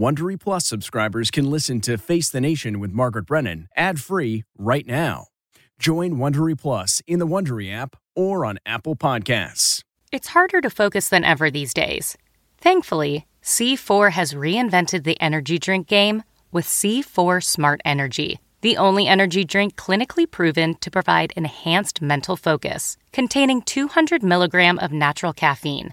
Wondery Plus subscribers can listen to Face the Nation with Margaret Brennan ad-free right now. Join Wondery Plus in the Wondery app or on Apple Podcasts. It's harder to focus than ever these days. Thankfully, C4 has reinvented the energy drink game with C4 Smart Energy, the only energy drink clinically proven to provide enhanced mental focus, containing 200 milligram of natural caffeine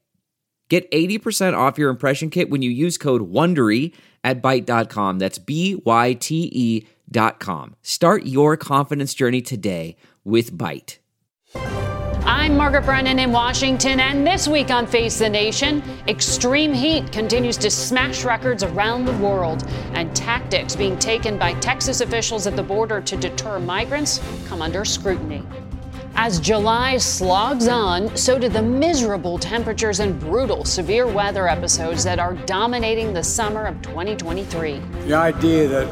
Get 80% off your impression kit when you use code WONDERY at Byte.com. That's B-Y-T-E dot com. Start your confidence journey today with Byte. I'm Margaret Brennan in Washington, and this week on Face the Nation, extreme heat continues to smash records around the world, and tactics being taken by Texas officials at the border to deter migrants come under scrutiny. As July slogs on, so do the miserable temperatures and brutal severe weather episodes that are dominating the summer of 2023. The idea that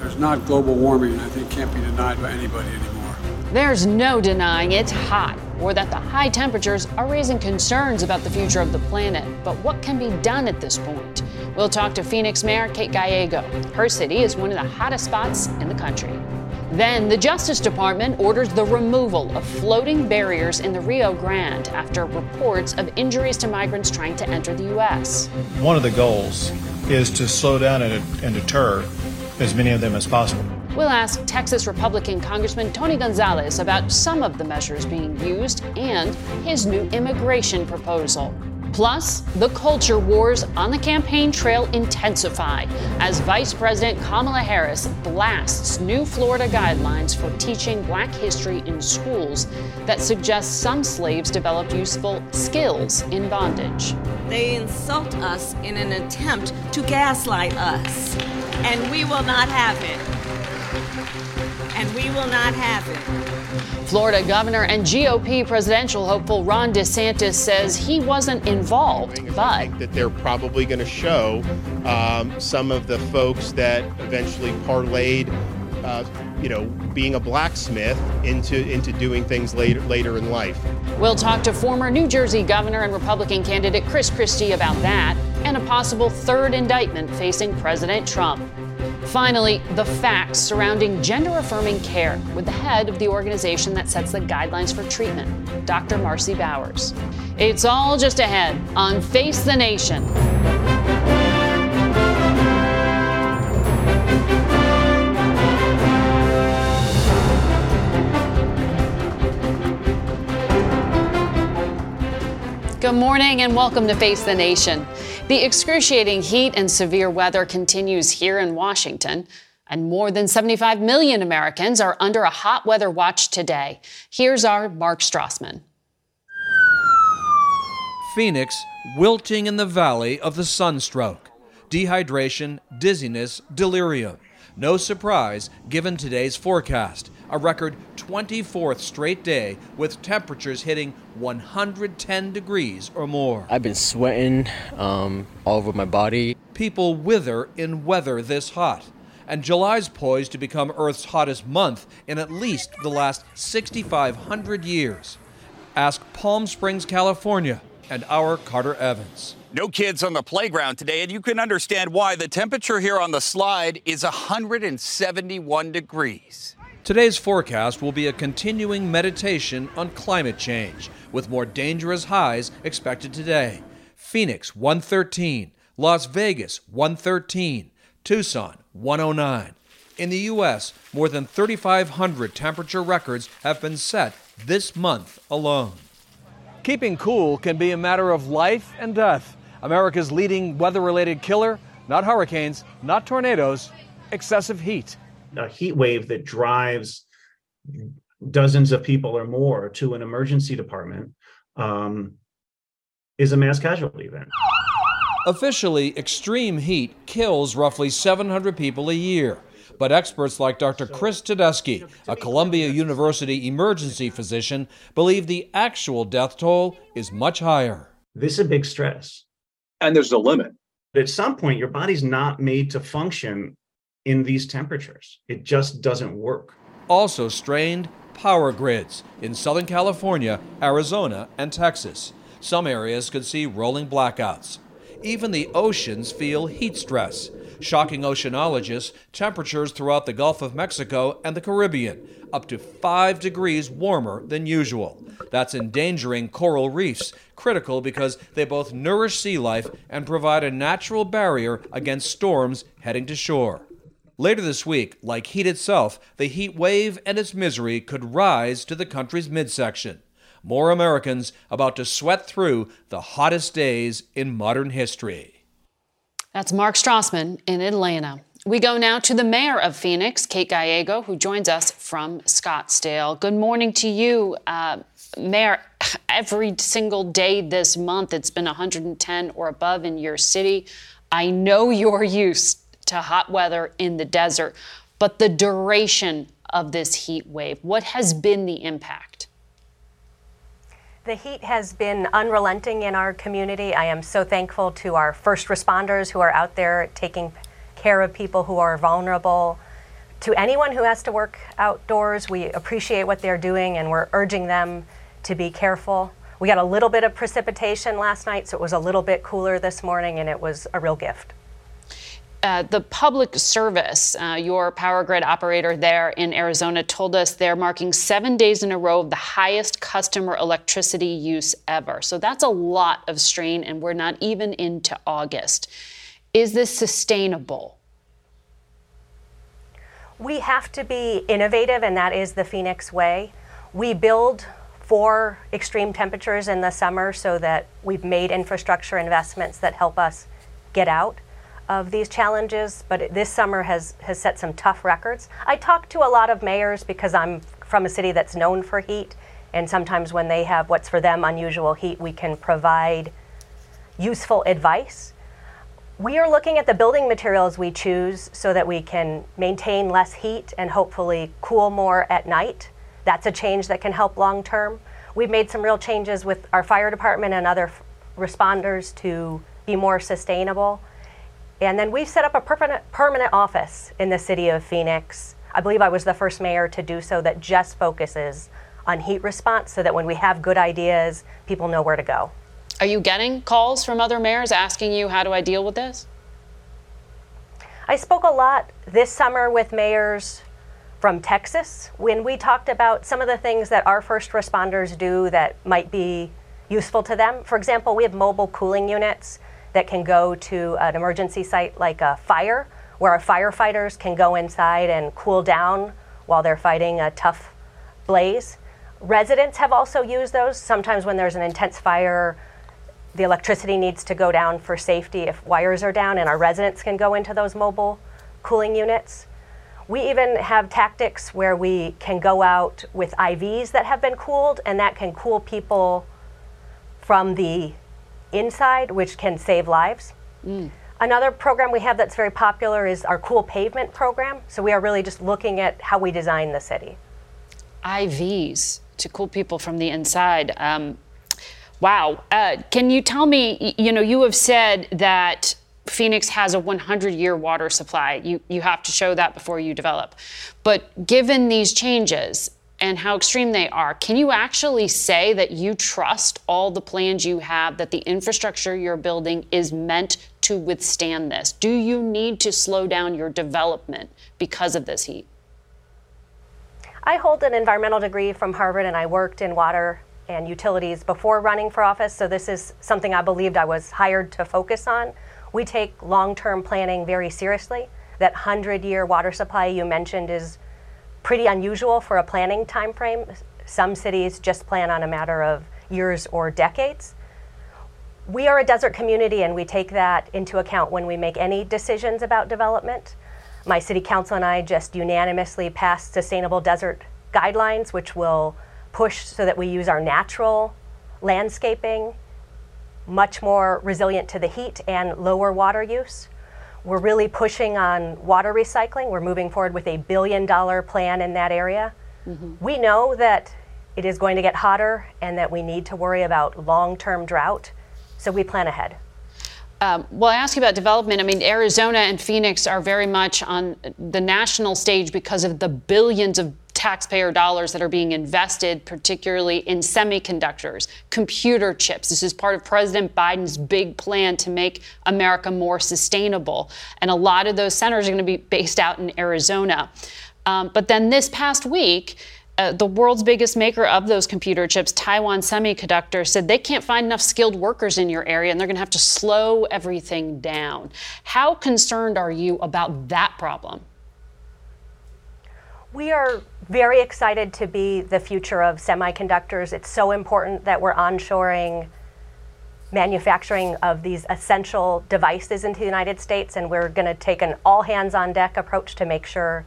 there's not global warming, I think, can't be denied by anybody anymore. There's no denying it's hot or that the high temperatures are raising concerns about the future of the planet. But what can be done at this point? We'll talk to Phoenix Mayor Kate Gallego. Her city is one of the hottest spots in the country. Then the Justice Department orders the removal of floating barriers in the Rio Grande after reports of injuries to migrants trying to enter the U.S. One of the goals is to slow down and, deter as many of them as possible. We'll ask Texas Republican Congressman Tony Gonzales about some of the measures being used and his new immigration proposal. Plus, the culture wars on the campaign trail intensify as Vice President Kamala Harris blasts new Florida guidelines for teaching black history in schools that suggest some slaves developed useful skills in bondage. They insult us in an attempt to gaslight us, and we will not have it. And we will not have it. Florida governor and GOP presidential hopeful Ron DeSantis says he wasn't involved, but I think that they're probably going to show um, some of the folks that eventually parlayed, uh, you know, being a blacksmith into into doing things later later in life. We'll talk to former New Jersey governor and Republican candidate Chris Christie about that and a possible third indictment facing President Trump. Finally, the facts surrounding gender affirming care with the head of the organization that sets the guidelines for treatment, Dr. Marci Bowers. It's all just ahead on Face the Nation. Good morning and welcome to Face the Nation. The excruciating heat and severe weather continues here in Washington, and more than 75 million Americans are under a hot weather watch today. Here's our Mark Strassmann. Phoenix, wilting in the valley of the sunstroke. Dehydration, dizziness, delirium. No surprise given today's forecast a record 24th straight day with temperatures hitting 110 degrees or more. I've been sweating um, all over my body. People wither in weather this hot. And July's poised to become Earth's hottest month in at least the last 6,500 years. Ask Palm Springs, California, and our Carter Evans. No kids on the playground today, and you can understand why. The temperature here on the slide is 171 degrees. Today's forecast will be a continuing meditation on climate change, with more dangerous highs expected today. Phoenix 113, Las Vegas 113, Tucson 109, In the U.S., more than 3,500 temperature records have been set this month alone. Keeping cool can be a matter of life and death. America's leading weather related killer, not hurricanes, not tornadoes, excessive heat. A heat wave that drives dozens of people or more to an emergency department um, is a mass casualty event. Officially, extreme heat kills roughly 700 people a year. But experts like Dr. Chris Tedeschi, a Columbia University emergency physician, believe the actual death toll is much higher. This is a big stress. And there's a limit. At some point, your body's not made to function in these temperatures. It just doesn't work. Also strained power grids in Southern California, Arizona, and Texas. Some areas could see rolling blackouts. Even the oceans feel heat stress. Shocking oceanologists, temperatures throughout the Gulf of Mexico and the Caribbean up to 5 degrees warmer than usual. That's endangering coral reefs, critical because they both nourish sea life and provide a natural barrier against storms heading to shore. Later this week, like heat itself, the heat wave and its misery could rise to the country's midsection. More Americans about to sweat through the hottest days in modern history. That's Mark Strassmann in Atlanta. We go now to the mayor of Phoenix, Kate Gallego, who joins us from Scottsdale. Good morning to you, uh, Mayor. Every single day this month, it's been 110 or above in your city. I know you're used to hot weather in the desert. But the duration of this heat wave, what has been the impact? The heat has been unrelenting in our community. I am so thankful to our first responders who are out there taking care of people who are vulnerable. To anyone who has to work outdoors, we appreciate what they're doing and we're urging them to be careful. We got a little bit of precipitation last night, so it was a little bit cooler this morning, and it was a real gift. Uh, the public service, uh, your power grid operator there in Arizona, told us they're marking seven days in a row of the highest customer electricity use ever. So that's a lot of strain, and we're not even into August. Is this sustainable? We have to be innovative, and that is the Phoenix way. We build for extreme temperatures in the summer so that we've made infrastructure investments that help us get out of these challenges, but this summer has, has set some tough records. I talk to a lot of mayors because I'm from a city that's known for heat, and sometimes when they have what's for them unusual heat, we can provide useful advice. We are looking at the building materials we choose so that we can maintain less heat and hopefully cool more at night. That's a change that can help long term. We've made some real changes with our fire department and other responders to be more sustainable. And then we've set up a permanent, permanent office in the city of Phoenix. I believe I was the first mayor to do so that just focuses on heat response so that when we have good ideas, people know where to go. Are you getting calls from other mayors asking you, how do I deal with this? I spoke a lot this summer with mayors from Texas when we talked about some of the things that our first responders do that might be useful to them. For example, we have mobile cooling units that can go to an emergency site like a fire, where our firefighters can go inside and cool down while they're fighting a tough blaze. Residents have also used those. Sometimes when there's an intense fire, the electricity needs to go down for safety if wires are down, and our residents can go into those mobile cooling units. We even have tactics where we can go out with IVs that have been cooled, and that can cool people from the inside, which can save lives. Mm. Another program we have that's very popular is our Cool Pavement program. So we are really just looking at how we design the city. IVs to cool people from the inside. Um, wow. Uh, can you tell me, you know, you have said that Phoenix has a 100 year water supply. You, you have to show that before you develop. But given these changes, and how extreme they are, can you actually say that you trust all the plans you have, that the infrastructure you're building is meant to withstand this? Do you need to slow down your development because of this heat? I hold an environmental degree from Harvard and I worked in water and utilities before running for office, so this is something I believed I was hired to focus on. We take long term planning very seriously. that 100 year water supply you mentioned is pretty unusual for a planning time frame. Some cities just plan on a matter of years or decades. We are a desert community and we take that into account when we make any decisions about development. My city council and I just unanimously passed sustainable desert guidelines, which will push so that we use our natural landscaping, much more resilient to the heat and lower water use. We're really pushing on water recycling. We're moving forward with a billion dollar plan in that area. Mm-hmm. We know that it is going to get hotter and that we need to worry about long term drought, so we plan ahead. Um, well, I ask you about development. I mean, Arizona and Phoenix are very much on the national stage because of the billions of taxpayer dollars that are being invested, particularly in semiconductors, computer chips. This is part of President Biden's big plan to make America more sustainable. And a lot of those centers are going to be based out in Arizona. Um, but then this past week, uh, the world's biggest maker of those computer chips, Taiwan Semiconductor, said they can't find enough skilled workers in your area and they're going to have to slow everything down. How concerned are you about that problem? We are very excited to be the future of semiconductors. It's so important that we're onshoring manufacturing of these essential devices into the United States, and we're going to take an all hands on deck approach to make sure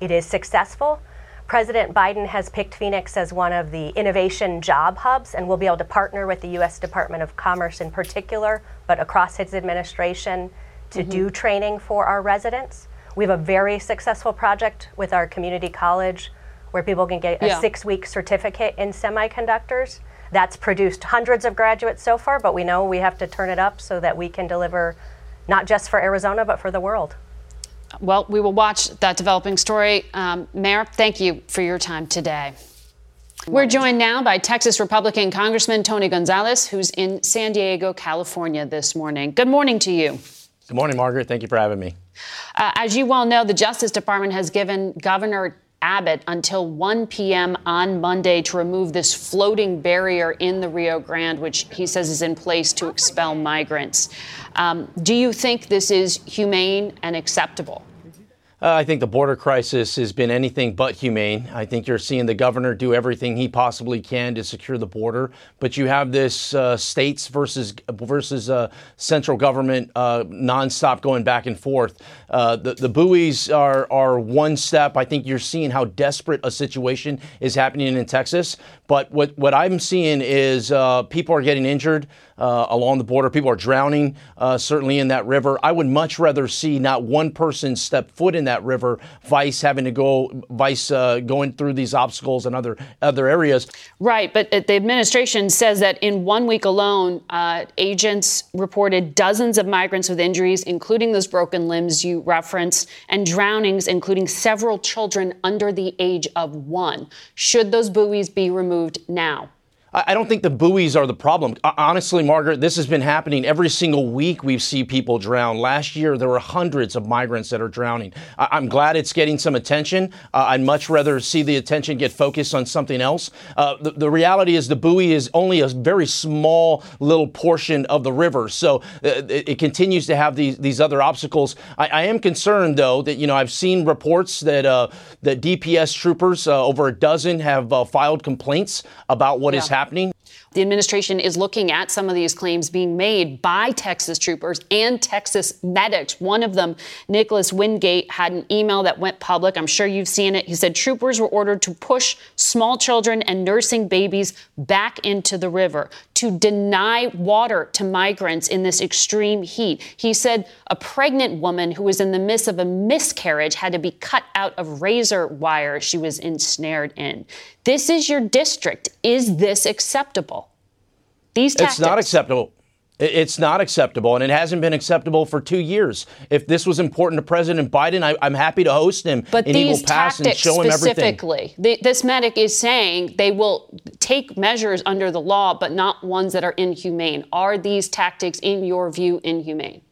it is successful. President Biden has picked Phoenix as one of the innovation job hubs, and we'll be able to partner with the U.S. Department of Commerce in particular, but across his administration to mm-hmm. do training for our residents. We have a very successful project with our community college where people can get a yeah. six week certificate in semiconductors. That's produced hundreds of graduates so far, but we know we have to turn it up so that we can deliver not just for Arizona, but for the world. Well, we will watch that developing story. Um, Mayor, thank you for your time today. We're joined now by Texas Republican Congressman Tony Gonzales, who's in San Diego, California this morning. Good morning to you. Good morning, Margaret. Thank you for having me. Uh, as you well know, the Justice Department has given Governor Abbott until 1 p.m. on Monday to remove this floating barrier in the Rio Grande, which he says is in place to expel migrants. Um, do you think this is humane and acceptable? Uh, I think the border crisis has been anything but humane. I think you're seeing the governor do everything he possibly can to secure the border, but you have this uh, states versus versus uh, central government uh, nonstop going back and forth. Uh, the, the buoys are are one step. I think you're seeing how desperate a situation is happening in Texas. But what what I'm seeing is uh, people are getting injured uh, along the border. People are drowning, uh, certainly in that river. I would much rather see not one person step foot in that river, vice having to go, vice uh, going through these obstacles and other other areas. Right, but the administration says that in one week alone, uh, agents reported dozens of migrants with injuries, including those broken limbs you referenced, and drownings, including several children under the age of one. Should those buoys be removed now? I don't think the buoys are the problem. Honestly, Margaret, this has been happening every single week. We see people drown. Last year, there were hundreds of migrants that are drowning. I'm glad it's getting some attention. Uh, I'd much rather see the attention get focused on something else. Uh, the, the, reality is, the buoy is only a very small little portion of the river, so uh, it, it, continues to have these these other obstacles. I, I, am concerned, though, that you know I've seen reports that uh, that DPS troopers, uh, over a dozen, have uh, filed complaints about what yeah. is happening happening. The administration is looking at some of these claims being made by Texas troopers and Texas medics. One of them, Nicholas Wingate, had an email that went public. I'm sure you've seen it. He said troopers were ordered to push small children and nursing babies back into the river, to deny water to migrants in this extreme heat. He said a pregnant woman who was in the midst of a miscarriage had to be cut out of razor wire she was ensnared in. This is your district. Is this acceptable? These tactics. It's not acceptable. It's not acceptable, and it hasn't been acceptable for two years. If this was important to President Biden, I, am happy to host him, but and these he will pass and show him everything. Specifically, this medic is saying they will take measures under the law, but not ones that are inhumane. Are these tactics, in your view, inhumane?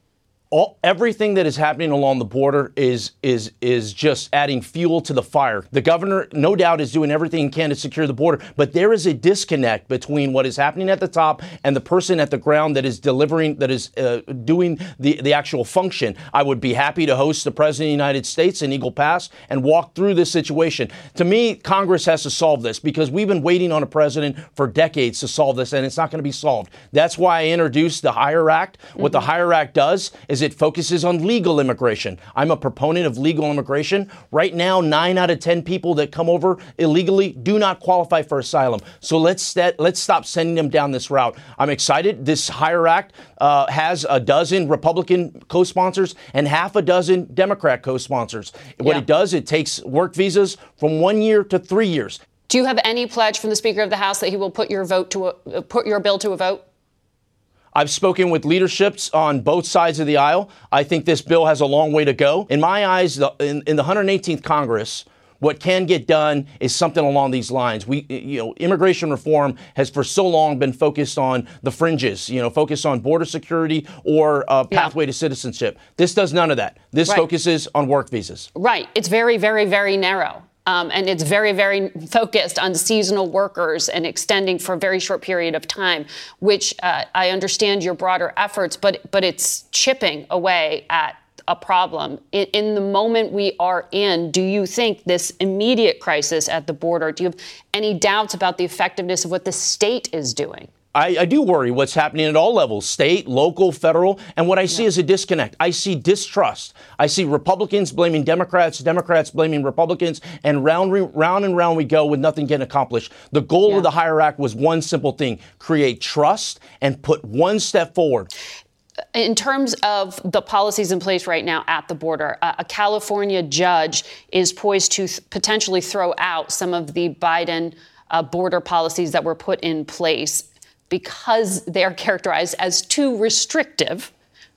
All, everything that is happening along the border is is is just adding fuel to the fire. The governor, no doubt, is doing everything he can to secure the border, but there is a disconnect between what is happening at the top and the person at the ground that is delivering, that is uh, doing the the actual function. I would be happy to host the president of the United States in Eagle Pass and walk through this situation. To me, Congress has to solve this because we've been waiting on a president for decades to solve this, and it's not going to be solved. That's why I introduced the Hire Act. What the Hire Act does is it focuses on legal immigration. I'm a proponent of legal immigration. Right now, nine out of 10 people that come over illegally do not qualify for asylum. So let's, st- let's stop sending them down this route. I'm excited. This Hire Act uh, has a dozen Republican co sponsors and half a dozen Democrat co sponsors. What Yeah. it does, it takes work visas from one year to three years. Do you have any pledge from the Speaker of the House that he will put your vote to a, put your bill to a vote? I've spoken with leaderships on both sides of the aisle. I think this bill has a long way to go. In my eyes, the, in, in the 118th Congress, what can get done is something along these lines. We, you know, immigration reform has for so long been focused on the fringes, you know, focused on border security or uh, pathway to citizenship. This does none of that. This Right. focuses on work visas. Right. It's very, very, very narrow. Um, and it's very, very focused on seasonal workers and extending for a very short period of time, which uh, I understand your broader efforts, but but it's chipping away at a problem. In, in the moment we are in, do you think this immediate crisis at the border, do you have any doubts about the effectiveness of what the state is doing? I, I do worry what's happening at all levels state, local, federal. And what I see is a disconnect. I see distrust. I see Republicans blaming Democrats, Democrats blaming Republicans, and round, round and round we go with nothing getting accomplished. The goal of the Hire Act was one simple thing create trust and put one step forward. in terms of the policies in place right now at the border, uh, a California judge is poised to th- potentially throw out some of the Biden uh, border policies that were put in place because they are characterized as too restrictive.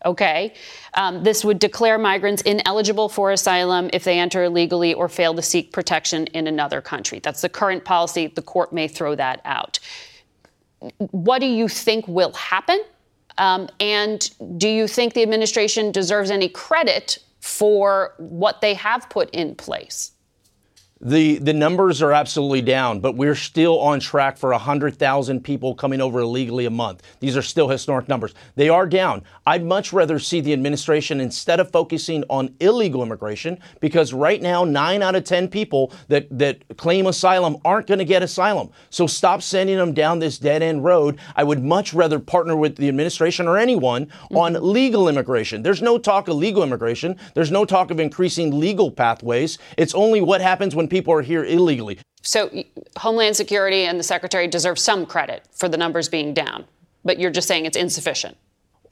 Okay. Um, this would declare migrants ineligible for asylum if they enter illegally or fail to seek protection in another country. That's the current policy. The court may throw that out. What do you think will happen? Um, and do you think the administration deserves any credit for what they have put in place? The the numbers are absolutely down, but we're still on track for 100,000 people coming over illegally a month. These are still historic numbers. They are down. I'd much rather see the administration instead of focusing on illegal immigration because right now 9 out of 10 people that that claim asylum aren't going to get asylum. So stop sending them down this dead-end road. I would much rather partner with the administration or anyone mm-hmm. on legal immigration. There's no talk of legal immigration. There's no talk of increasing legal pathways. It's only what happens when people are here illegally. So, Homeland Security and the Secretary deserve some credit for the numbers being down, but you're just saying it's insufficient.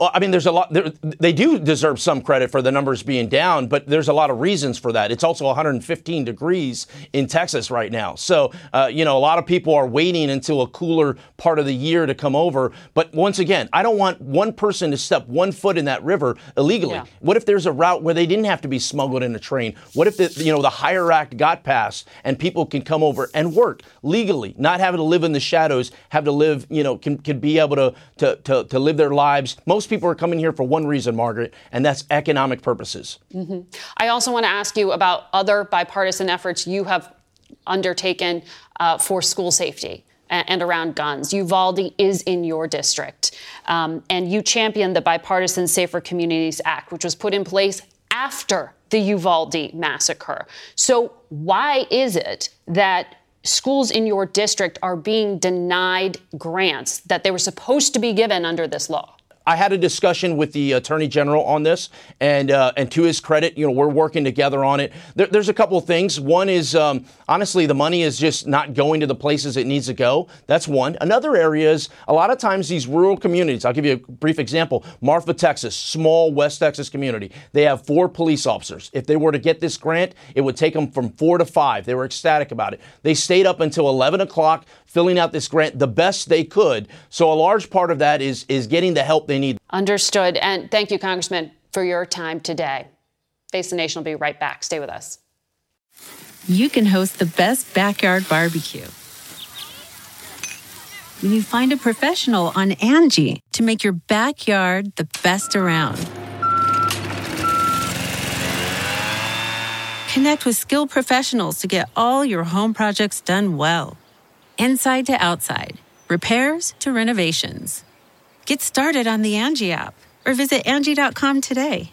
I mean, there's a lot. They do deserve some credit for the numbers being down, but there's a lot of reasons for that. It's also 115 degrees in Texas right now, so uh, you know a lot of people are waiting until a cooler part of the year to come over. But once again, I don't want one person to step one foot in that river illegally. Yeah. What if there's a route where they didn't have to be smuggled in a train? What if the you know the Hire Act got passed and people can come over and work legally, not having to live in the shadows, have to live you know can, can be able to, to to to live their lives. Most people are coming here for one reason, Margaret, and that's economic purposes. Mhm. I also want to ask you about other bipartisan efforts you have undertaken uh, for school safety and around guns. Uvalde is in your district, um, and you championed the Bipartisan Safer Communities Act, which was put in place after the Uvalde massacre. So, why is it that schools in your district are being denied grants that they were supposed to be given under this law? I had a discussion with the attorney general on this, and uh, and to his credit, you know, we're working together on it. There, there's a couple of things. One is um, honestly, the money is just not going to the places it needs to go. That's one. Another area is a lot of times these rural communities. I'll give you a brief example. Marfa, Texas, small West Texas community. They have four police officers. If they were to get this grant, it would take them from four to five. They were ecstatic about it. They stayed up until 11 o'clock filling out this grant the best they could. So a large part of that is is getting the help they need. Understood. And thank you, Congressman, for your time today. Face the Nation will be right back. Stay with us. You can host the best backyard barbecue when you find a professional on Angie to make your backyard the best around. Connect with skilled professionals to get all your home projects done well. Inside to outside, repairs to renovations. Get started on the Angie app or visit Angie.com today.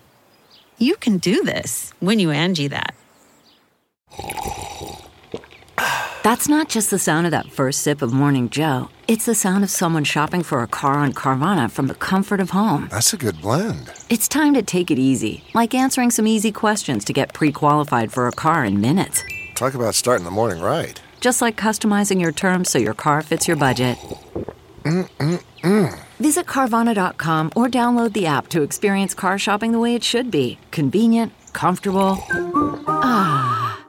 You can do this when you Angie that. That's not just the sound of that first sip of Morning Joe. It's the sound of someone shopping for a car on Carvana from the comfort of home. That's a good blend. It's time to take it easy, like answering some easy questions to get pre qualified for a car in minutes. Talk about starting the morning right. Just like customizing your terms so your car fits your budget. Mm-mm-mm. Visit Carvana.com or download the app to experience car shopping the way it should be convenient, comfortable. Ah.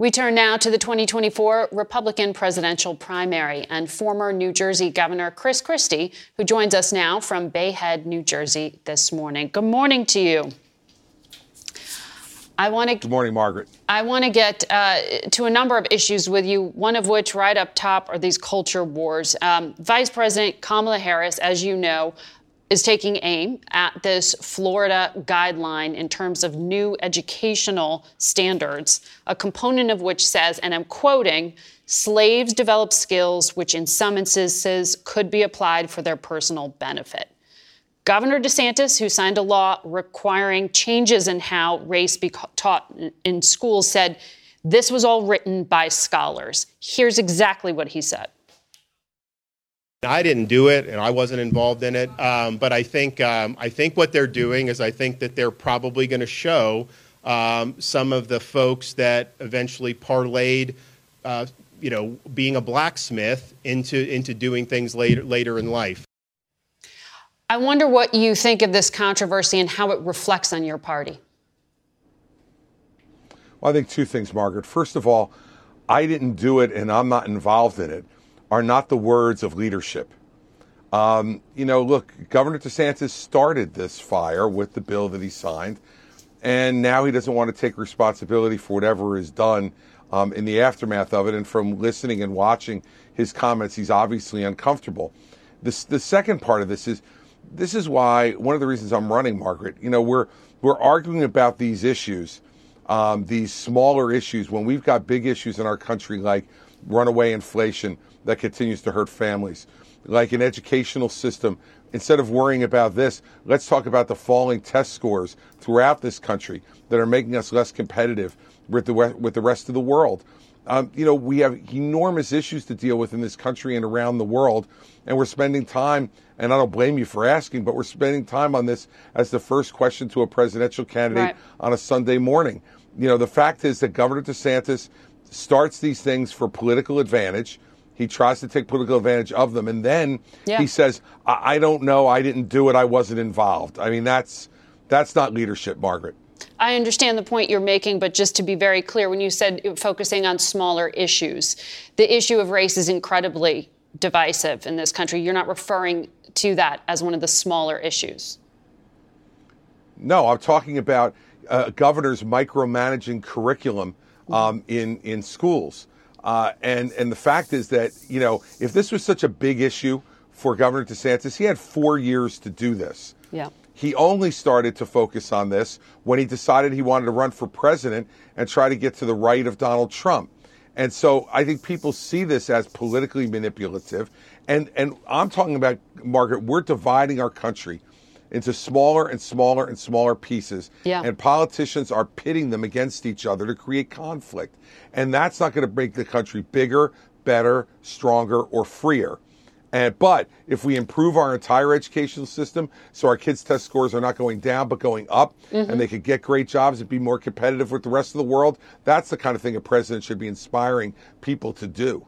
We turn now to the 2024 Republican presidential primary and former New Jersey Governor Chris Christie, who joins us now from Bay Head, New Jersey this morning. Good morning to you. I want to. Good morning, Margaret. I want to get uh, to a number of issues with you. One of which, right up top, are these culture wars. Um, Vice President Kamala Harris, as you know, is taking aim at this Florida guideline in terms of new educational standards, a component of which says, and I'm quoting, slaves develop skills which in some instances could be applied for their personal benefit. Governor DeSantis, who signed a law requiring changes in how race be taught in schools, said this was all written by scholars. Here's exactly what he said. I didn't do it, and I wasn't involved in it. Um, but I think um, I think what they're doing is I think that they're probably going to show um, some of the folks that eventually parlayed, uh, you know, being a blacksmith into into doing things later later in life. I wonder what you think of this controversy and how it reflects on your party. Well, I think two things, Margaret. First of all, I didn't do it, and I'm not involved in it are not the words of leadership. Um, you know, look, Governor DeSantis started this fire with the bill that he signed, and now he doesn't want to take responsibility for whatever is done um, in the aftermath of it. And from listening and watching his comments, he's obviously uncomfortable. This, the second part of this is this is why one of the reasons I'm running, Margaret. You know, we're we're arguing about these issues, um, these smaller issues, when we've got big issues in our country like runaway inflation that continues to hurt families, like an educational system. Instead of worrying about this, let's talk about the falling test scores throughout this country that are making us less competitive with the with the rest of the world. Um, you know, we have enormous issues to deal with in this country and around the world, and we're spending time. And I don't blame you for asking, but we're spending time on this as the first question to a presidential candidate right. on a Sunday morning. You know, the fact is that Governor DeSantis starts these things for political advantage. He tries to take political advantage of them, and then yeah. he says, I-, "I don't know. I didn't do it. I wasn't involved." I mean, that's that's not leadership, Margaret. I understand the point you're making, but just to be very clear, when you said focusing on smaller issues, the issue of race is incredibly divisive in this country. You're not referring to that as one of the smaller issues. No, I'm talking about uh, governors micromanaging curriculum um, in in schools. Uh, and and the fact is that you know if this was such a big issue for Governor DeSantis, he had four years to do this. Yeah. He only started to focus on this when he decided he wanted to run for president and try to get to the right of Donald Trump. And so I think people see this as politically manipulative. And and I'm talking about Margaret, we're dividing our country into smaller and smaller and smaller pieces. Yeah. And politicians are pitting them against each other to create conflict. And that's not going to make the country bigger, better, stronger, or freer. And, but if we improve our entire educational system so our kids' test scores are not going down but going up mm-hmm. and they could get great jobs and be more competitive with the rest of the world, that's the kind of thing a president should be inspiring people to do.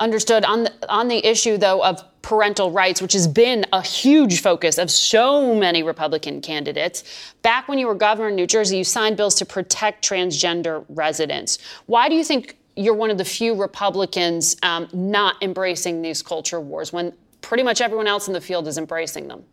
Understood. On the, on the issue, though, of parental rights, which has been a huge focus of so many Republican candidates, back when you were governor in New Jersey, you signed bills to protect transgender residents. Why do you think you're one of the few Republicans um, not embracing these culture wars when pretty much everyone else in the field is embracing them?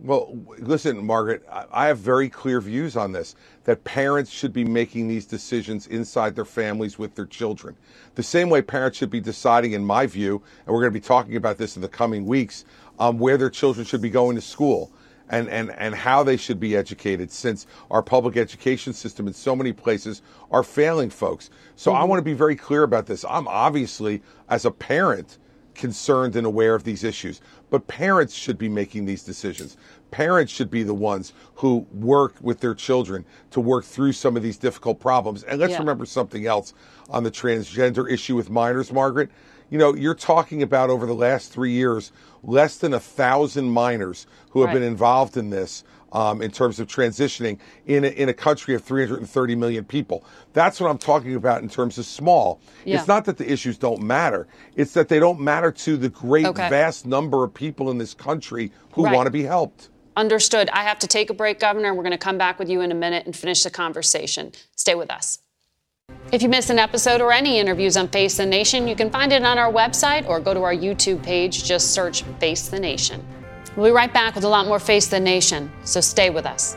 Well, listen, Margaret, I have very clear views on this that parents should be making these decisions inside their families with their children. The same way parents should be deciding, in my view, and we're going to be talking about this in the coming weeks, um, where their children should be going to school. And, and, and how they should be educated since our public education system in so many places are failing folks. So I mm-hmm. want to be very clear about this. I'm obviously, as a parent, concerned and aware of these issues, but parents should be making these decisions. Parents should be the ones who work with their children to work through some of these difficult problems. And let's Yeah. remember something else on the transgender issue with minors, Margaret. You know, you're talking about over the last three years, less than a thousand minors who have Right. been involved in this um, in terms of transitioning in a, in a country of 330 million people. That's what I'm talking about in terms of small. Yeah. It's not that the issues don't matter. It's that they don't matter to the great Okay. vast number of people in this country who Right. want to be helped. Understood. I have to take a break, Governor. We're going to come back with you in a minute and finish the conversation. Stay with us. If you missed an episode or any interviews on Face the Nation, you can find it on our website or go to our YouTube page. Just search Face the Nation. We'll be right back with a lot more Face the Nation, so stay with us.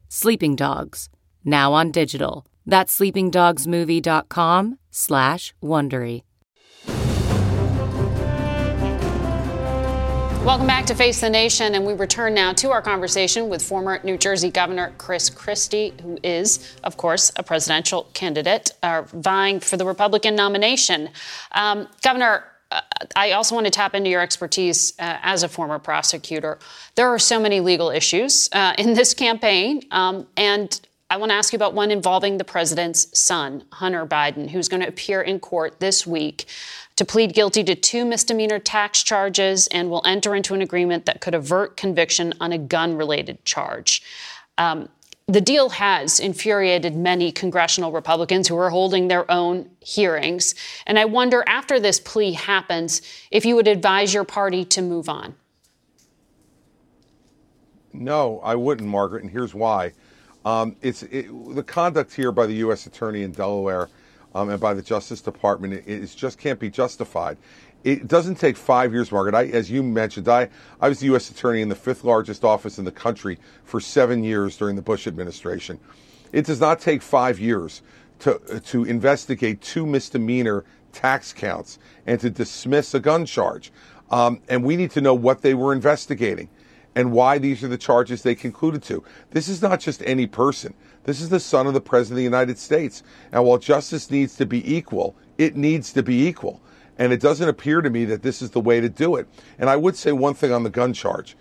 Sleeping Dogs, now on digital. That's sleepingdogsmovie.com slash Wondery. Welcome back to Face the Nation, and we return now to our conversation with former New Jersey Governor Chris Christie, who is, of course, a presidential candidate uh, vying for the Republican nomination. Um, Governor, I also want to tap into your expertise uh, as a former prosecutor. There are so many legal issues uh, in this campaign, um, and I want to ask you about one involving the president's son, Hunter Biden, who's going to appear in court this week to plead guilty to two misdemeanor tax charges and will enter into an agreement that could avert conviction on a gun related charge. Um, the deal has infuriated many congressional Republicans who are holding their own hearings. And I wonder, after this plea happens, if you would advise your party to move on. No, I wouldn't, Margaret, and here's why. Um, it's it, the conduct here by the U.S. Attorney in Delaware um, and by the Justice Department. It just can't be justified. It doesn't take five years, Margaret. I, as you mentioned, I, I was the U.S. Attorney in the fifth largest office in the country for seven years during the Bush administration. It does not take five years to to investigate two misdemeanor tax counts and to dismiss a gun charge. Um, and we need to know what they were investigating and why these are the charges they concluded to. This is not just any person. This is the son of the President of the United States. And while justice needs to be equal, it needs to be equal. And it doesn't appear to me that this is the way to do it. And I would say one thing on the gun charge.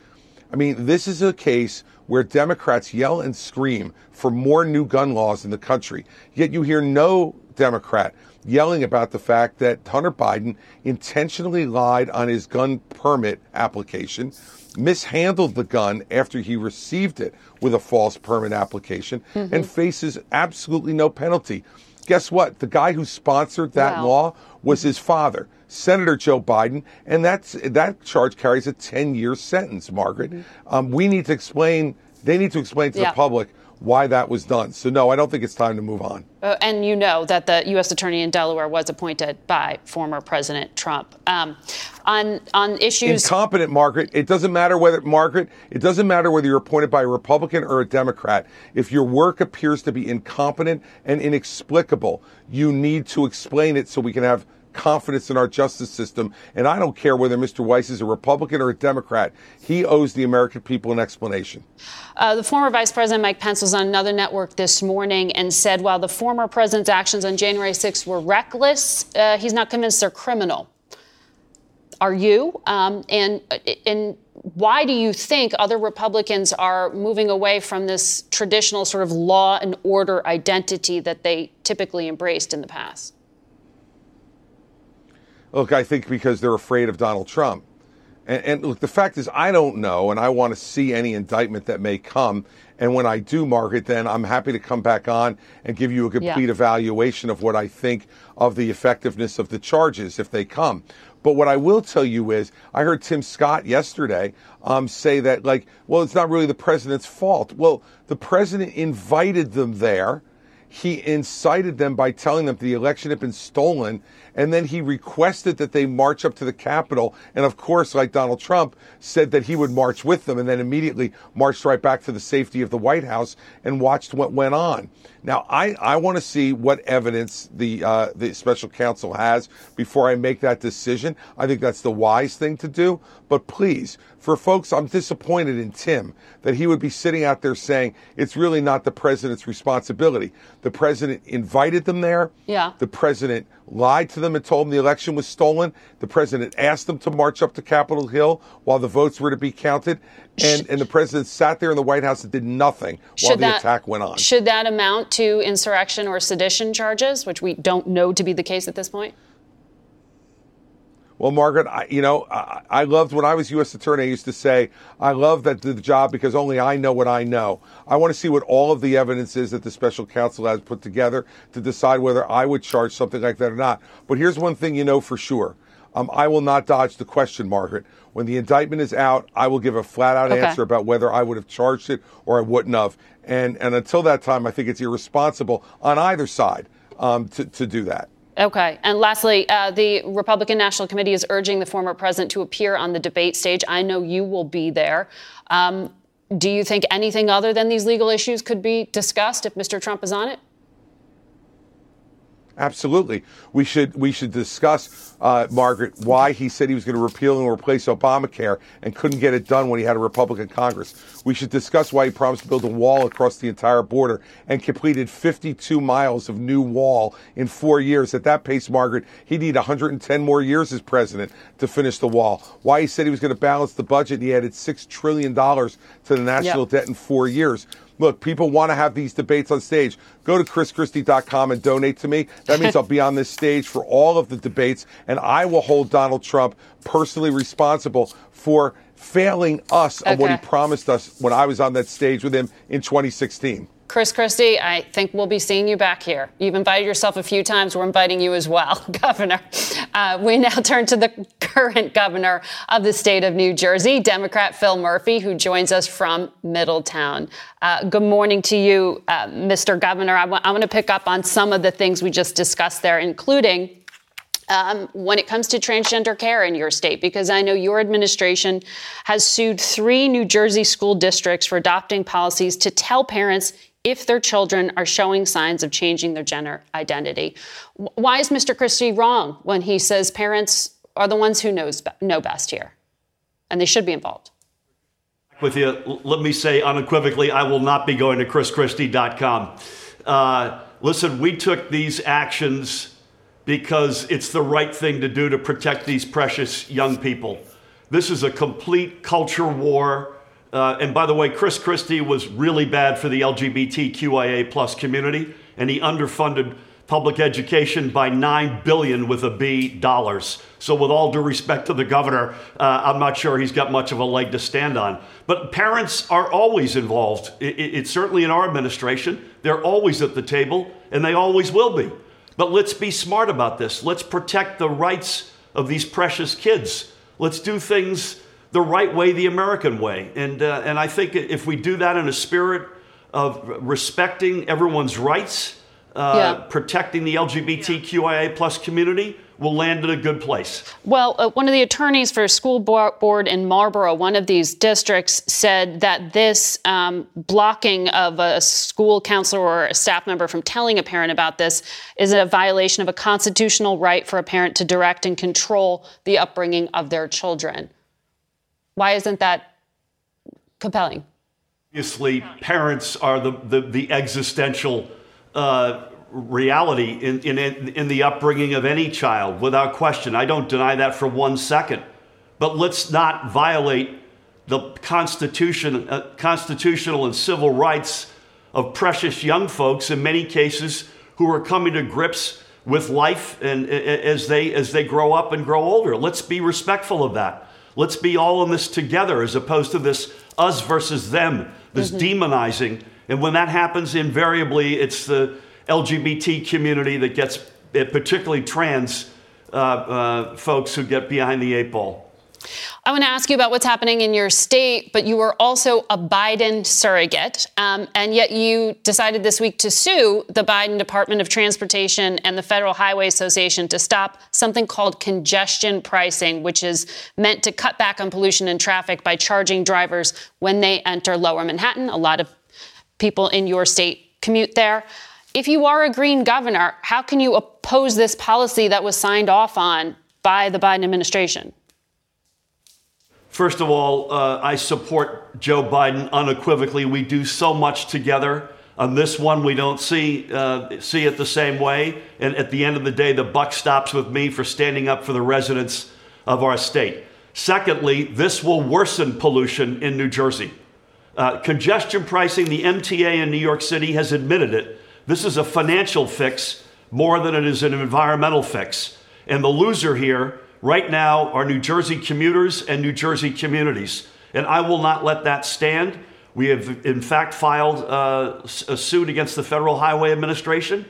I mean, this is a case where Democrats yell and scream for more new gun laws in the country, yet you hear no Democrat yelling about the fact that Hunter Biden intentionally lied on his gun permit application, mishandled the gun after he received it with a false permit application, Mhm. and faces absolutely no penalty. Guess what? The guy who sponsored that Wow. law was his father, Senator Joe Biden, and that's that charge carries a 10-year sentence. Margaret, um, we need to explain. They need to explain to Yeah. the public why that was done. So no, I don't think it's time to move on. Uh, and you know that the U.S. Attorney in Delaware was appointed by former President Trump. Um, on on issues. Incompetent, Margaret. It doesn't matter whether Margaret. It doesn't matter whether you're appointed by a Republican or a Democrat. If your work appears to be incompetent and inexplicable, you need to explain it so we can have confidence in our justice system. And I don't care whether Mr. Weiss is a Republican or a Democrat. He owes the American people an explanation. Uh, the former Vice President Mike Pence was on another network this morning and said while the former president's actions on January 6th were reckless, uh, he's not convinced they're criminal. Are you? Um, and and why do you think other Republicans are moving away from this traditional sort of law and order identity that they typically embraced in the past? Look, I think because they're afraid of Donald Trump. And, and, look, the fact is, I don't know, and I want to see any indictment that may come. And when I do, Margaret, then I'm happy to come back on and give you a complete yeah. evaluation of what I think of the effectiveness of the charges if they come. But what I will tell you is, I heard Tim Scott yesterday um, say that, like, well, it's not really the president's fault. Well, the president invited them there. He incited them by telling them the election had been stolen and then he requested that they march up to the Capitol. And of course, like Donald Trump, said that he would march with them and then immediately marched right back to the safety of the White House and watched what went on. Now, I, I want to see what evidence the, uh, the special counsel has before I make that decision. I think that's the wise thing to do. But please, for folks, I'm disappointed in Tim that he would be sitting out there saying it's really not the president's responsibility. The president invited them there. Yeah. The president lied to them and told them the election was stolen. The president asked them to march up to Capitol Hill while the votes were to be counted. And, and the president sat there in the White House and did nothing while the attack went on. Should that amount to insurrection or sedition charges, which we don't know to be the case at this point? Well, Margaret, I, you know, I, I, loved when I was U.S. Attorney. I used to say, I love that the job because only I know what I know. I want to see what all of the evidence is that the special counsel has put together to decide whether I would charge something like that or not. But here's one thing you know for sure. Um, I will not dodge the question, Margaret. When the indictment is out, I will give a flat out okay. answer about whether I would have charged it or I wouldn't have. And, and until that time, I think it's irresponsible on either side um, to, to do that. Okay. And lastly, uh, the Republican National Committee is urging the former president to appear on the debate stage. I know you will be there. Um, do you think anything other than these legal issues could be discussed if Mr. Trump is on it? Absolutely. We should we should discuss, uh, Margaret, why he said he was going to repeal and replace Obamacare and couldn't get it done when he had a Republican Congress. We should discuss why he promised to build a wall across the entire border and completed 52 miles of new wall in four years. At that pace, Margaret, he'd need 110 more years as president to finish the wall. Why he said he was going to balance the budget and he added $6 trillion to the national yep. debt in four years. Look, people want to have these debates on stage. Go to chrischristie.com and donate to me. That means I'll be on this stage for all of the debates, and I will hold Donald Trump personally responsible for failing us okay. on what he promised us when I was on that stage with him in 2016. Chris Christie, I think we'll be seeing you back here. You've invited yourself a few times. We're inviting you as well, Governor. Uh, we now turn to the current governor of the state of New Jersey, Democrat Phil Murphy, who joins us from Middletown. Uh, good morning to you, uh, Mr. Governor. I, want to pick up on some of the things we just discussed there, including um, when it comes to transgender care in your state, because I know your administration has sued three New Jersey school districts for adopting policies to tell parents if their children are showing signs of changing their gender identity. Why is Mr. Christie wrong when he says parents are the ones who knows know best here, and they should be involved? With you, let me say unequivocally, I will not be going to chrischristie.com. Uh, listen, we took these actions because it's the right thing to do to protect these precious young people. This is a complete culture war uh, and by the way, Chris Christie was really bad for the LGBTQIA plus community, and he underfunded public education by nine billion with a B dollars. So, with all due respect to the governor, uh, I'm not sure he's got much of a leg to stand on. But parents are always involved. It, it, it's certainly in our administration. They're always at the table, and they always will be. But let's be smart about this. Let's protect the rights of these precious kids. Let's do things the right way, the American way. And, uh, and I think if we do that in a spirit of respecting everyone's rights, uh, yeah. protecting the LGBTQIA plus community, will land in a good place. Well, uh, one of the attorneys for a school board in Marlboro, one of these districts, said that this um, blocking of a school counselor or a staff member from telling a parent about this is a violation of a constitutional right for a parent to direct and control the upbringing of their children. Why isn't that compelling? Obviously, parents are the, the, the existential uh, reality in, in, in the upbringing of any child, without question. I don't deny that for one second. But let's not violate the Constitution, uh, constitutional and civil rights of precious young folks, in many cases, who are coming to grips with life and as they as they grow up and grow older. Let's be respectful of that. Let's be all in this together as opposed to this us versus them, this mm-hmm. demonizing. And when that happens, invariably it's the LGBT community that gets, particularly trans uh, uh, folks who get behind the eight ball. I want to ask you about what's happening in your state, but you were also a Biden surrogate, um, and yet you decided this week to sue the Biden Department of Transportation and the Federal Highway Association to stop something called congestion pricing, which is meant to cut back on pollution and traffic by charging drivers when they enter lower Manhattan. A lot of people in your state commute there. If you are a green governor, how can you oppose this policy that was signed off on by the Biden administration? First of all, uh, I support Joe Biden unequivocally. We do so much together. On this one, we don't see uh, see it the same way. And at the end of the day, the buck stops with me for standing up for the residents of our state. Secondly, this will worsen pollution in New Jersey. Uh, congestion pricing, the MTA in New York City has admitted it. This is a financial fix more than it is an environmental fix. And the loser here right now are New Jersey commuters and New Jersey communities. And I will not let that stand. We have, in fact, filed uh, a suit against the Federal Highway Administration.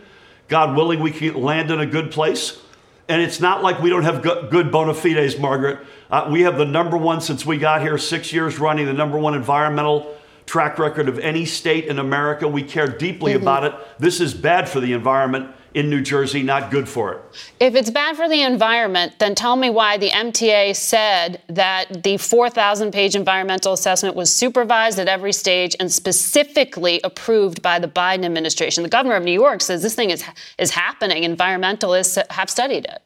God willing, we can land in a good place. And it's not like we don't have good bona fides, Margaret. Uh, we have the number one, since we got here six years running, the number one environmental track record of any state in America. We care deeply mm-hmm. about it. This is bad for the environment in New Jersey, not good for it. If it's bad for the environment, then tell me why the MTA said that the 4,000 page environmental assessment was supervised at every stage and specifically approved by the Biden administration. The governor of New York says this thing is, is happening. Environmentalists have studied it.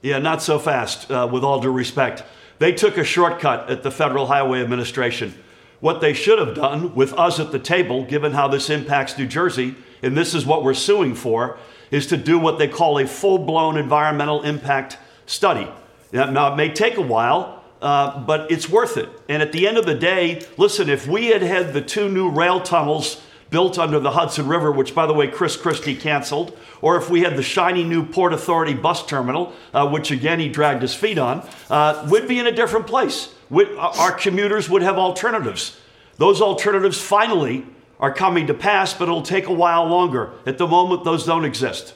Yeah, not so fast, uh, with all due respect. They took a shortcut at the Federal Highway Administration. What they should have done with us at the table, given how this impacts New Jersey, and this is what we're suing for, is to do what they call a full blown environmental impact study. Now, it may take a while, uh, but it's worth it. And at the end of the day, listen, if we had had the two new rail tunnels built under the Hudson River, which, by the way, Chris Christie canceled, or if we had the shiny new Port Authority bus terminal, uh, which again he dragged his feet on, uh, we'd be in a different place. We'd, our commuters would have alternatives. Those alternatives finally are coming to pass, but it'll take a while longer. At the moment, those don't exist.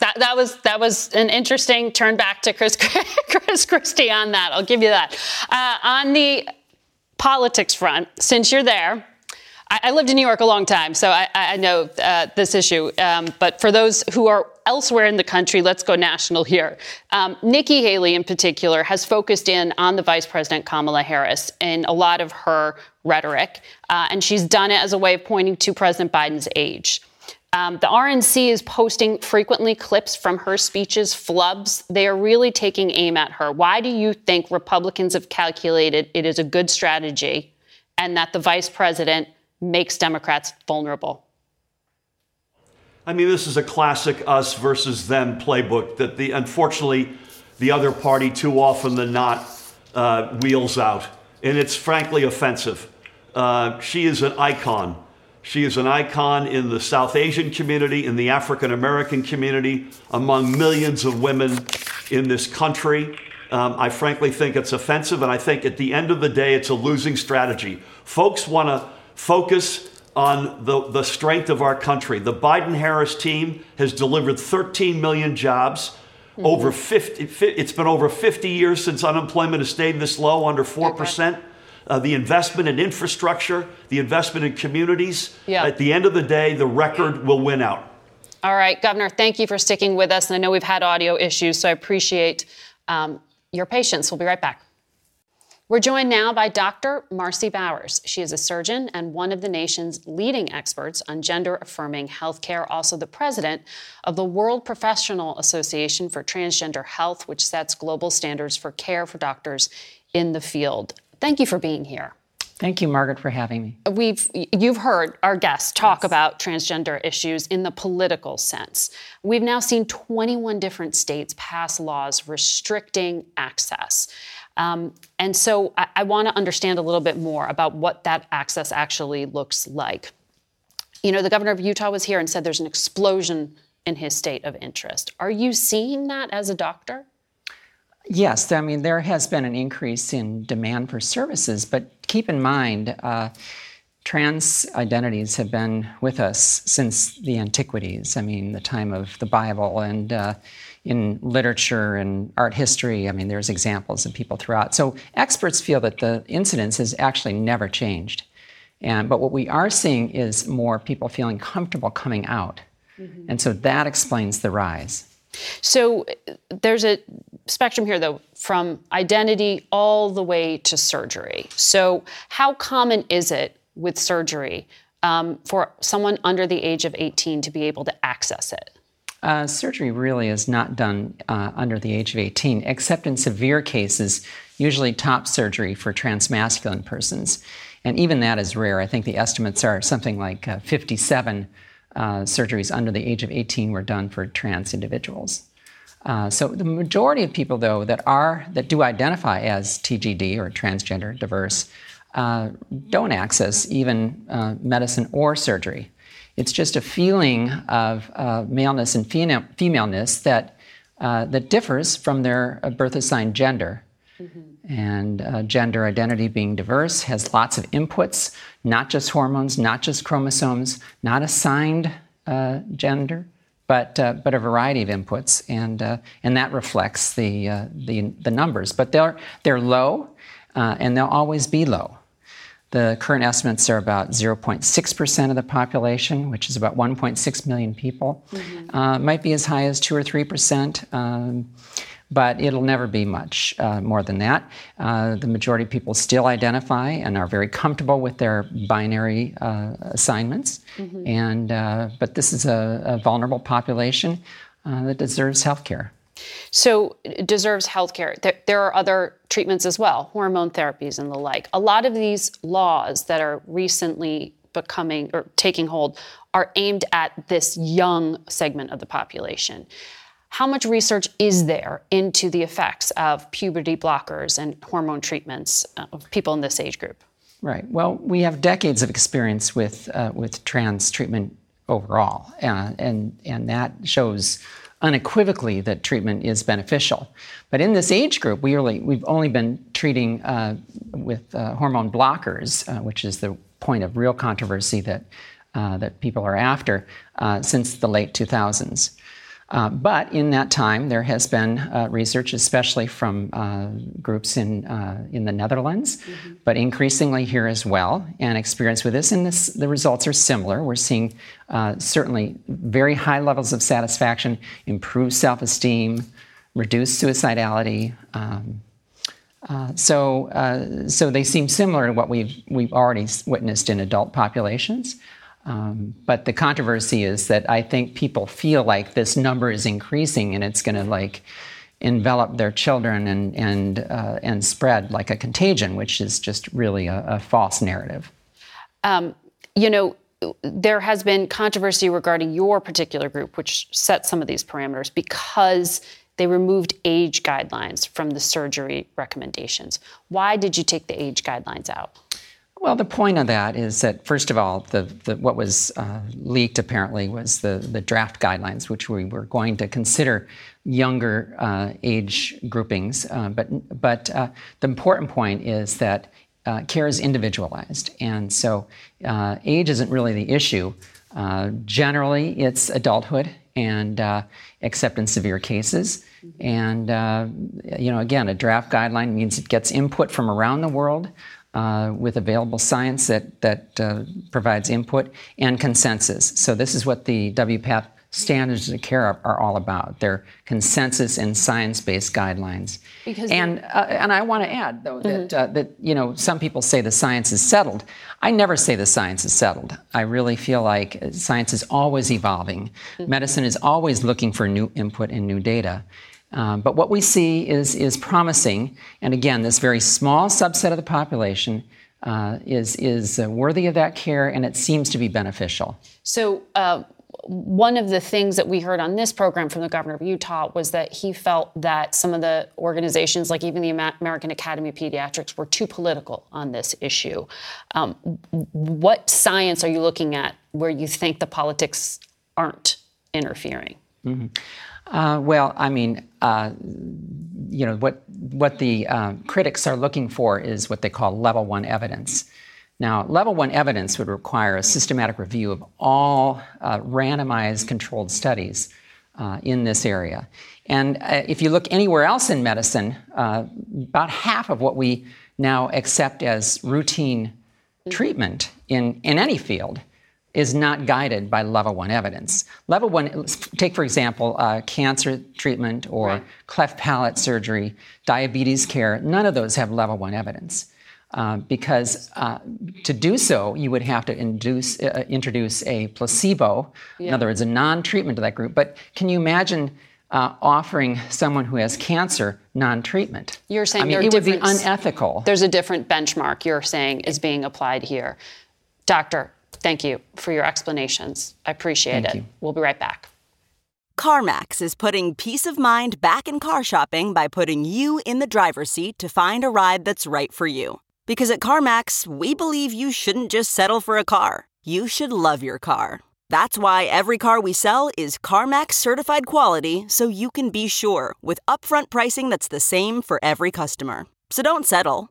That, that was that was an interesting turn back to Chris Chris Christie on that. I'll give you that. Uh, on the politics front, since you're there, I, I, lived in New York a long time, so I, I know uh, this issue. Um, but for those who are elsewhere in the country, let's go national here. Um, Nikki Haley, in particular, has focused in on the Vice President Kamala Harris in a lot of her rhetoric, uh, and she's done it as a way of pointing to President Biden's age. Um, the RNC is posting frequently clips from her speeches, flubs. They are really taking aim at her. Why do you think Republicans have calculated it is a good strategy and that the vice president makes Democrats vulnerable? I mean, this is a classic us versus them playbook that the unfortunately the other party too often than not uh, wheels out, and it's frankly offensive. Uh, she is an icon. She is an icon in the South Asian community, in the African American community, among millions of women in this country. Um, I frankly think it's offensive, and I think at the end of the day, it's a losing strategy. Folks want to focus on the, the strength of our country. The Biden Harris team has delivered 13 million jobs. Mm-hmm. Over 50, it's been over 50 years since unemployment has stayed this low, under 4%. Okay. Uh, the investment in infrastructure, the investment in communities. Yeah. At the end of the day, the record will win out. All right, Governor, thank you for sticking with us. And I know we've had audio issues, so I appreciate um, your patience. We'll be right back. We're joined now by Dr. Marci Bowers. She is a surgeon and one of the nation's leading experts on gender affirming healthcare, also the president of the World Professional Association for Transgender Health, which sets global standards for care for doctors in the field. Thank you for being here. Thank you, Margaret, for having me. We've you've heard our guests talk yes. about transgender issues in the political sense. We've now seen 21 different states pass laws restricting access. Um, and so I, I want to understand a little bit more about what that access actually looks like. You know, the governor of Utah was here and said there's an explosion in his state of interest. Are you seeing that as a doctor? Yes, I mean, there has been an increase in demand for services, but keep in mind, uh, trans identities have been with us since the antiquities. I mean, the time of the Bible and uh, in literature and art history. I mean, there's examples of people throughout. So experts feel that the incidence has actually never changed. And, but what we are seeing is more people feeling comfortable coming out. Mm-hmm. And so that explains the rise. So there's a spectrum here, though, from identity all the way to surgery. So, how common is it with surgery um, for someone under the age of 18 to be able to access it? Uh, surgery really is not done uh, under the age of 18, except in severe cases, usually top surgery for transmasculine persons. And even that is rare. I think the estimates are something like uh, 57 uh, surgeries under the age of 18 were done for trans individuals. Uh, so the majority of people, though, that are that do identify as TGD or transgender diverse, uh, don't access even medicine or surgery. It's just a feeling of uh, maleness and fema- femaleness that, uh, that differs from their uh, birth assigned gender. Mm-hmm. And uh, gender identity being diverse has lots of inputs, not just hormones, not just chromosomes, not assigned uh, gender, but, uh, but a variety of inputs. And, and that reflects the, the, the numbers. But they're, they're low, and they'll always be low. The current estimates are about 0.6% of the population, which is about 1.6 million people. Mm-hmm. Uh, might be as high as 2 or 3%, um, but it'll never be much uh, more than that. Uh, the majority of people still identify and are very comfortable with their binary uh, assignments. Mm-hmm. And, uh, but this is a, a vulnerable population uh, that deserves health care. So deserves health care. There, there, are other treatments as well, hormone therapies and the like. A lot of these laws that are recently becoming or taking hold are aimed at this young segment of the population. How much research is there into the effects of puberty blockers and hormone treatments of people in this age group? Right. Well, we have decades of experience with uh, with trans treatment overall, uh, and and that shows unequivocally that treatment is beneficial. But in this age group, we really, we've only been treating uh, with uh, hormone blockers, uh, which is the point of real controversy that, uh, that people are after, uh, since the late 2000s. Uh, but in that time, there has been uh, research, especially from uh, groups in, uh, in the Netherlands, mm-hmm. but increasingly here as well, and experience with this. And this, the results are similar. We're seeing uh, certainly very high levels of satisfaction, improved self esteem, reduced suicidality. Um, uh, so, so they seem similar to what we've, we've already witnessed in adult populations. Um, but the controversy is that I think people feel like this number is increasing and it's going to like envelop their children and and uh, and spread like a contagion, which is just really a, a false narrative. Um, you know, there has been controversy regarding your particular group, which set some of these parameters because they removed age guidelines from the surgery recommendations. Why did you take the age guidelines out? Well, the point of that is that, first of all, the, the, what was uh, leaked apparently was the, the draft guidelines, which we were going to consider younger uh, age groupings. Uh, but but uh, the important point is that uh, care is individualized. And so uh, age isn't really the issue. generally, it's adulthood, and except in severe cases. And, you know, again, a draft guideline means it gets input from around the world uh, with available science that, that uh, provides input and consensus. So, this is what the WPATH standards of care are, are all about. They're consensus and science-based guidelines. Because and uh, and I want to add though that uh, that you know some people say the science is settled. I never say the science is settled. I really feel like science is always evolving. Medicine is always looking for new input and new data. Um, but what we see is is promising, and again, this very small subset of the population uh, is is uh, worthy of that care, and it seems to be beneficial. So, uh, one of the things that we heard on this program from the governor of Utah was that he felt that some of the organizations, like even the American Academy of Pediatrics, were too political on this issue. Um, what science are you looking at where you think the politics aren't interfering? Mm-hmm. Uh, well, I mean, uh, you know, what what the uh, critics are looking for is what they call level one evidence. Now, level one evidence would require a systematic review of all uh, randomized controlled studies uh, in this area. And uh, if you look anywhere else in medicine, about half of what we now accept as routine treatment in, in any field is not guided by level one evidence. Level one, take for example, uh, cancer treatment or right. cleft palate surgery, diabetes care, none of those have level one evidence. Uh, because uh, to do so, you would have to induce, uh, introduce a placebo, yeah. in other words, a non treatment to that group. But can you imagine uh, offering someone who has cancer non-treatment. You're saying I mean, it would be unethical. There's a different benchmark you're saying is being applied here. Doctor, Thank you for your explanations. I appreciate Thank it. You. We'll be right back. CarMax is putting peace of mind back in car shopping by putting you in the driver's seat to find a ride that's right for you. Because at CarMax, we believe you shouldn't just settle for a car, you should love your car. That's why every car we sell is CarMax certified quality so you can be sure with upfront pricing that's the same for every customer. So don't settle.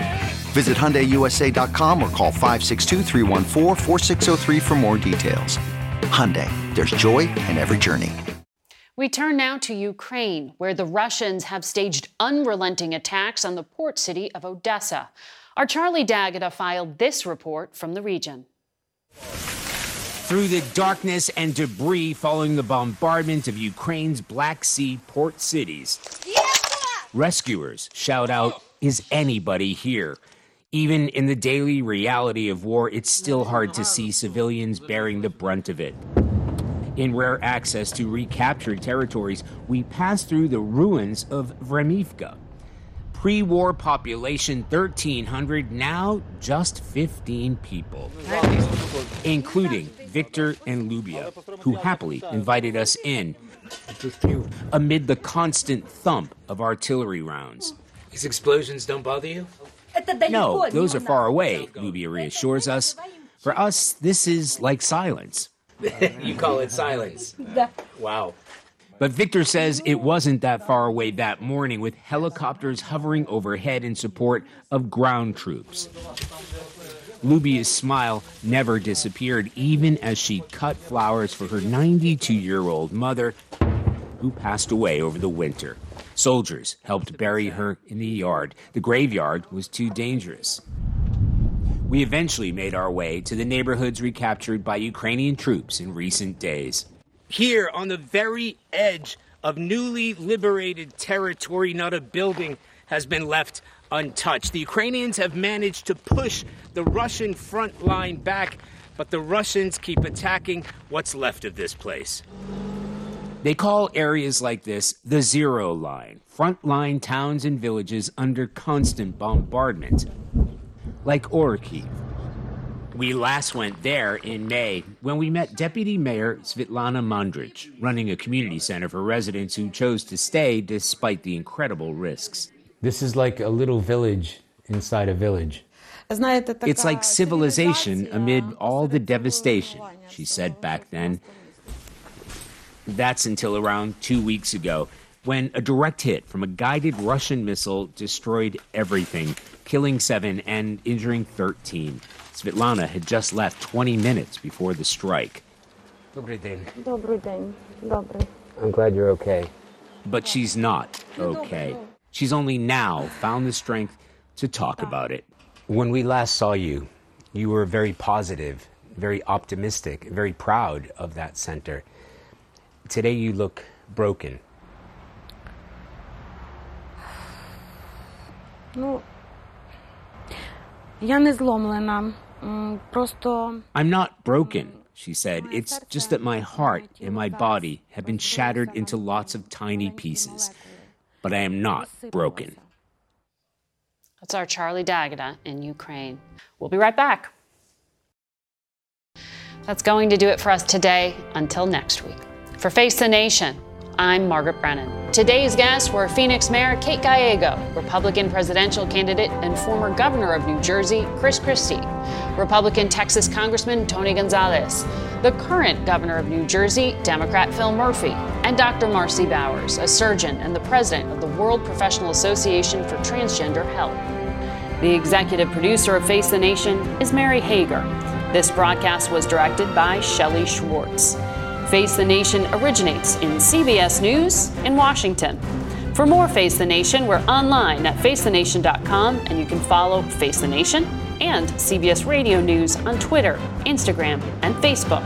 Visit HyundaiUSA.com or call 562 for more details. Hyundai, there's joy in every journey. We turn now to Ukraine, where the Russians have staged unrelenting attacks on the port city of Odessa. Our Charlie D'Agata filed this report from the region. Through the darkness and debris following the bombardment of Ukraine's Black Sea port cities, rescuers shout out, Is anybody here? Even in the daily reality of war, it's still hard to see civilians bearing the brunt of it. In rare access to recaptured territories, we pass through the ruins of Vremivka. Pre war population 1,300, now just 15 people, including Victor and Lubia, who happily invited us in amid the constant thump of artillery rounds. These explosions don't bother you? No, those are far away, Lubia reassures us. For us, this is like silence. you call it silence. Wow. But Victor says it wasn't that far away that morning with helicopters hovering overhead in support of ground troops. Lubia's smile never disappeared, even as she cut flowers for her 92 year old mother, who passed away over the winter. Soldiers helped bury her in the yard. The graveyard was too dangerous. We eventually made our way to the neighborhoods recaptured by Ukrainian troops in recent days. Here, on the very edge of newly liberated territory, not a building has been left untouched. The Ukrainians have managed to push the Russian front line back, but the Russians keep attacking what's left of this place. They call areas like this the zero line, frontline towns and villages under constant bombardment, like Orikhiv. We last went there in May when we met Deputy Mayor Svitlana Mandrich, running a community center for residents who chose to stay despite the incredible risks. This is like a little village inside a village. It's like civilization amid all the devastation, she said back then. That's until around two weeks ago, when a direct hit from a guided Russian missile destroyed everything, killing seven and injuring 13. Svetlana had just left 20 minutes before the strike. Добрий день. Добрий день. Добрий. I'm glad you're okay. But she's not okay. She's only now found the strength to talk about it. When we last saw you, you were very positive, very optimistic, very proud of that center. Today you look broken. Ну, я не зломлена. Просто I'm not broken, she said. It's just that my heart and my body have been shattered into lots of tiny pieces. But I am not broken. That's our Charlie D'Agata in Ukraine. We'll be right back. That's going to do it for us today. Until next week. For Face the Nation, I'm Margaret Brennan. Today's guests were Phoenix Mayor Kate Gallego, Republican presidential candidate and former governor of New Jersey, Chris Christie, Republican Texas Congressman Tony Gonzales, the current governor of New Jersey, Democrat Phil Murphy, and Dr. Marci Bowers, a surgeon and the president of the World Professional Association for Transgender Health. The executive producer of Face the Nation is Mary Hager. This broadcast was directed by Shelley Schwartz. Face the Nation originates in CBS News in Washington. For more Face the Nation, we're online at facethenation.com and you can follow Face the Nation and CBS Radio News on Twitter, Instagram, and Facebook.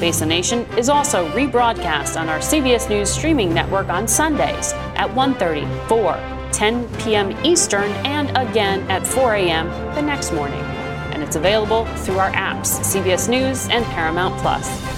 Face the Nation is also rebroadcast on our CBS News streaming network on Sundays at 1:30, 4, 10 p.m. Eastern, and again at 4 a.m. the next morning. And it's available through our apps, CBS News and Paramount Plus.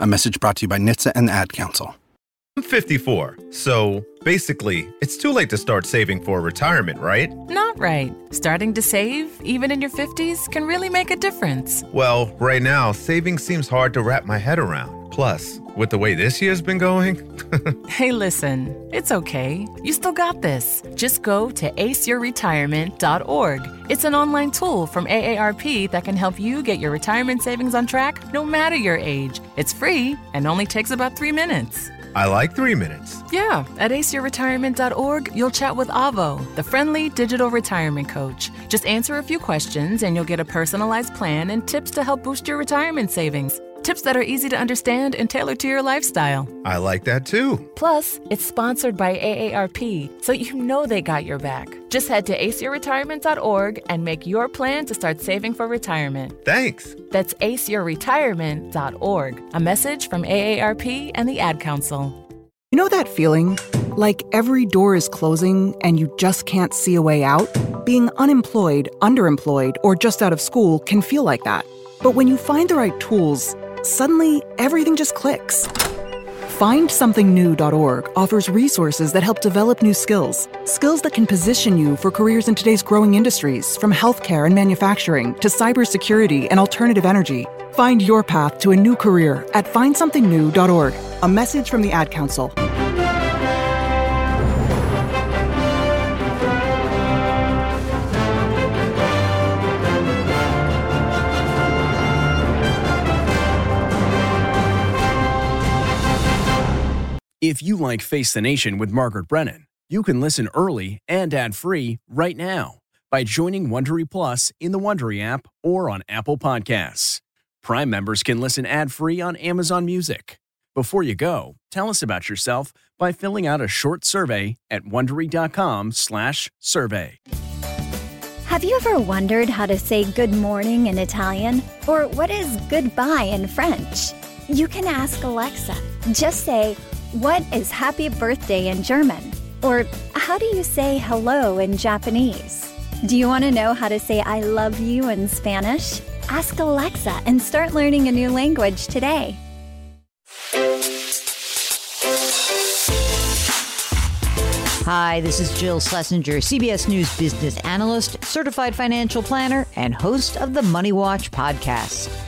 A message brought to you by NHTSA and the Ad Council. I'm 54, so basically, it's too late to start saving for retirement, right? Not right. Starting to save, even in your 50s, can really make a difference. Well, right now, saving seems hard to wrap my head around. Plus, with the way this year's been going, Hey, listen, it's okay. You still got this. Just go to aceyourretirement.org. It's an online tool from AARP that can help you get your retirement savings on track no matter your age. It's free and only takes about three minutes. I like three minutes. Yeah, at aceyourretirement.org, you'll chat with Avo, the friendly digital retirement coach. Just answer a few questions and you'll get a personalized plan and tips to help boost your retirement savings. Tips that are easy to understand and tailored to your lifestyle. I like that too. Plus, it's sponsored by AARP, so you know they got your back. Just head to aceyourretirement.org and make your plan to start saving for retirement. Thanks. That's aceyourretirement.org. A message from AARP and the Ad Council. You know that feeling? Like every door is closing and you just can't see a way out? Being unemployed, underemployed, or just out of school can feel like that. But when you find the right tools, suddenly everything just clicks. FindSomethingNew.org offers resources that help develop new skills, skills that can position you for careers in today's growing industries, from healthcare and manufacturing to cybersecurity and alternative energy. Find your path to a new career at FindSomethingNew.org. A message from the Ad Council. If you like Face the Nation with Margaret Brennan, you can listen early and ad-free right now by joining Wondery Plus in the Wondery app or on Apple Podcasts. Prime members can listen ad-free on Amazon Music. Before you go, tell us about yourself by filling out a short survey at wondery.com/survey. Have you ever wondered how to say good morning in Italian? Or what is goodbye in French? You can ask Alexa. Just say, What is happy birthday in German? Or how do you say hello in Japanese? Do you want to know how to say I love you in Spanish? Ask Alexa and start learning a new language today. Hi, this is Jill Schlesinger, CBS News business analyst, certified financial planner, and host of the Money Watch podcast.